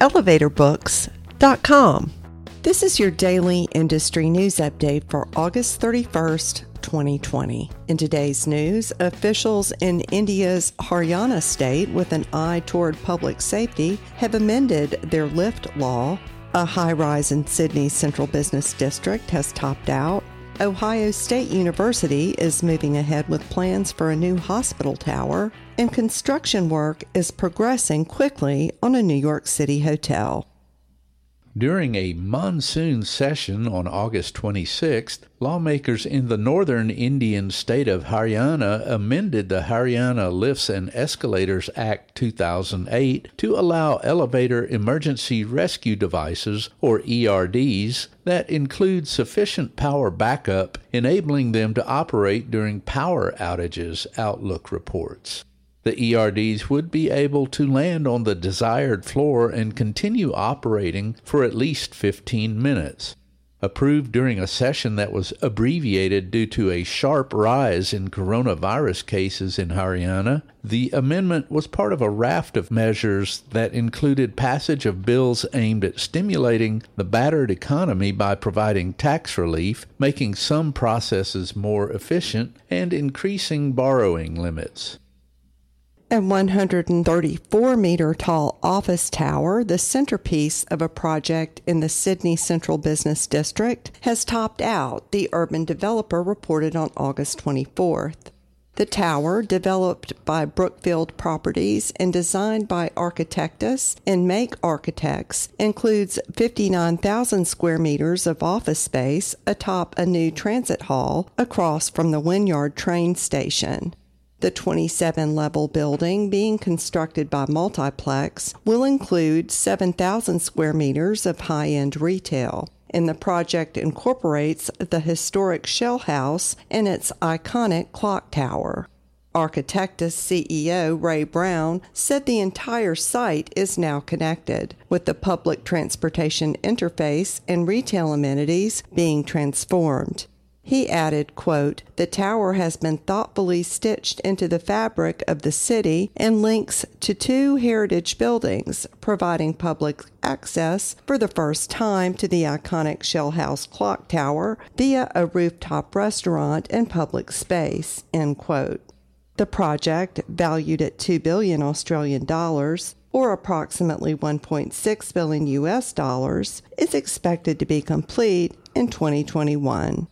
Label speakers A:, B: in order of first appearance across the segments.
A: elevatorbooks.com. This is your daily industry news update for August 31st, 2020. In today's news, officials in India's Haryana state, with an eye toward public safety, have amended their lift law. A high rise in Sydney's central business district has topped out. Ohio State University is moving ahead with plans for a new hospital tower, and construction work is progressing quickly on a New York City hotel.
B: During a monsoon session on August 26th, lawmakers in the northern Indian state of Haryana amended the Haryana Lifts and Escalators Act 2008 to allow elevator emergency rescue devices, or ERDs, that include sufficient power backup, enabling them to operate during power outages, Outlook reports. The ERDs would be able to land on the desired floor and continue operating for at least 15 minutes. Approved during a session that was abbreviated due to a sharp rise in coronavirus cases in Haryana, the amendment was part of a raft of measures that included passage of bills aimed at stimulating the battered economy by providing tax relief, making some processes more efficient, and increasing borrowing limits.
A: A 134 meter tall office tower, the centerpiece of a project in the Sydney Central Business District, has topped out, the urban developer reported on August 24th. The tower, developed by Brookfield Properties and designed by Architectus and Make Architects, includes 59,000 square meters of office space atop a new transit hall across from the Wynyard train station. The 27 level building being constructed by Multiplex will include 7,000 square meters of high end retail. And the project incorporates the historic Shell House and its iconic clock tower. Architectus CEO Ray Brown said the entire site is now connected, with the public transportation interface and retail amenities being transformed. He added, quote, The tower has been thoughtfully stitched into the fabric of the city and links to two heritage buildings, providing public access for the first time to the iconic Shell House clock tower via a rooftop restaurant and public space, end quote. The project, valued at 2 billion Australian dollars, or approximately 1.6 billion US dollars, is expected to be complete in 2021.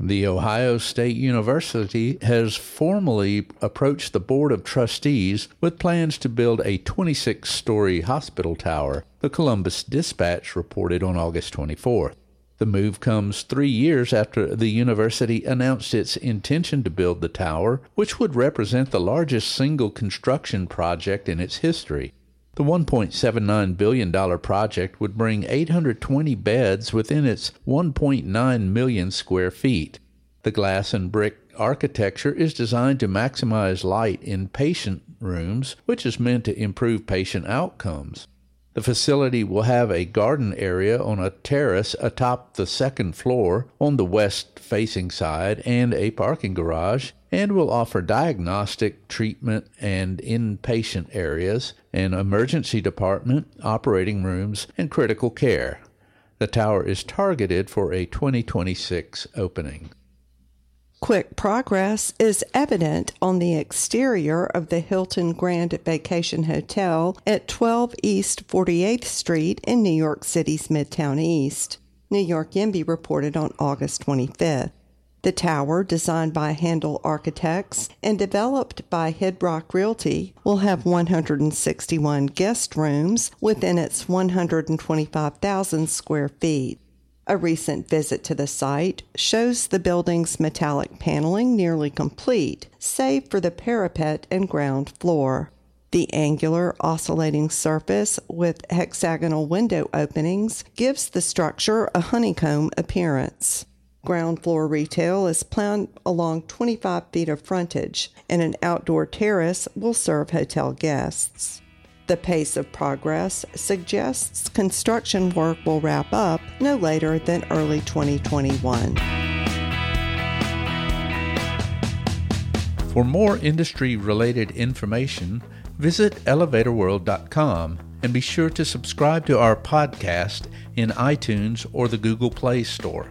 B: The Ohio State University has formally approached the Board of Trustees with plans to build a 26 story hospital tower, the Columbus Dispatch reported on August 24th. The move comes three years after the university announced its intention to build the tower, which would represent the largest single construction project in its history. The $1.79 billion project would bring 820 beds within its 1.9 million square feet. The glass and brick architecture is designed to maximize light in patient rooms, which is meant to improve patient outcomes. The facility will have a garden area on a terrace atop the second floor on the west facing side and a parking garage, and will offer diagnostic, treatment, and inpatient areas, an emergency department, operating rooms, and critical care. The tower is targeted for a 2026 opening.
A: Quick progress is evident on the exterior of the Hilton Grand Vacation Hotel at 12 East 48th Street in New York City's Midtown East. New York YIMBY reported on August 25th. The tower, designed by Handel Architects and developed by Hidrock Realty, will have 161 guest rooms within its 125,000 square feet. A recent visit to the site shows the building's metallic paneling nearly complete, save for the parapet and ground floor. The angular oscillating surface with hexagonal window openings gives the structure a honeycomb appearance. Ground floor retail is planned along 25 feet of frontage, and an outdoor terrace will serve hotel guests. The pace of progress suggests construction work will wrap up no later than early 2021.
B: For more industry related information, visit elevatorworld.com and be sure to subscribe to our podcast in iTunes or the Google Play Store.